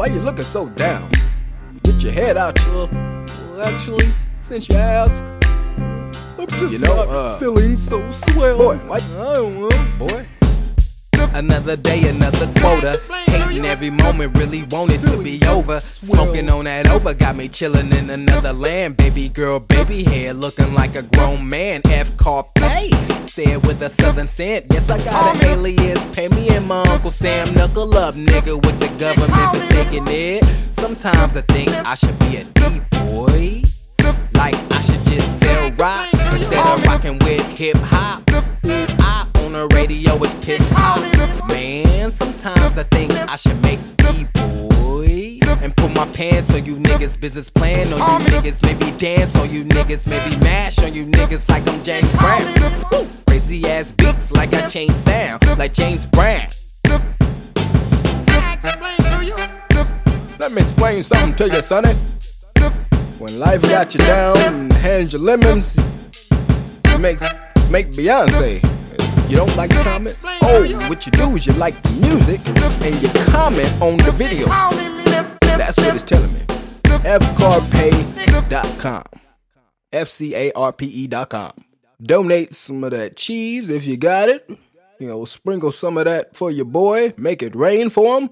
why you looking so down? Get your head out, you. Well, actually, since you ask, I'm just You know, not uh, feeling so swell. Boy, what? I don't know. Boy, Another day, another quota. Hating every moment, really wanted to be over. Smoking on that over, got me chilling in another land. Baby girl, baby hair, looking like a grown man. F Carpe, said with a southern scent. Yes, I got an alias. Pay me and my Uncle Sam. Knuckle up, nigga, with the government for taking it. Sometimes I think I should be a D-boy. Like I should just sell rocks instead of rocking with hip hop. I on the radio is pissed pop. Man, sometimes I think I should make B-boy and put my pants on you niggas. Business plan on you niggas. Maybe dance on you niggas. Maybe mash on you niggas like I'm James Brown. Crazy ass beats like I change sound like James Brown. let me explain something to you, sonny. When life got you down and hands you lemons, make make Beyonce. You don't like the comment? Oh, what you do is you like the music and you comment on the video. That's what it's telling me. fcarpe.com. F C A R P E.com. Donate some of that cheese if you got it. You know, sprinkle some of that for your boy. Make it rain for him.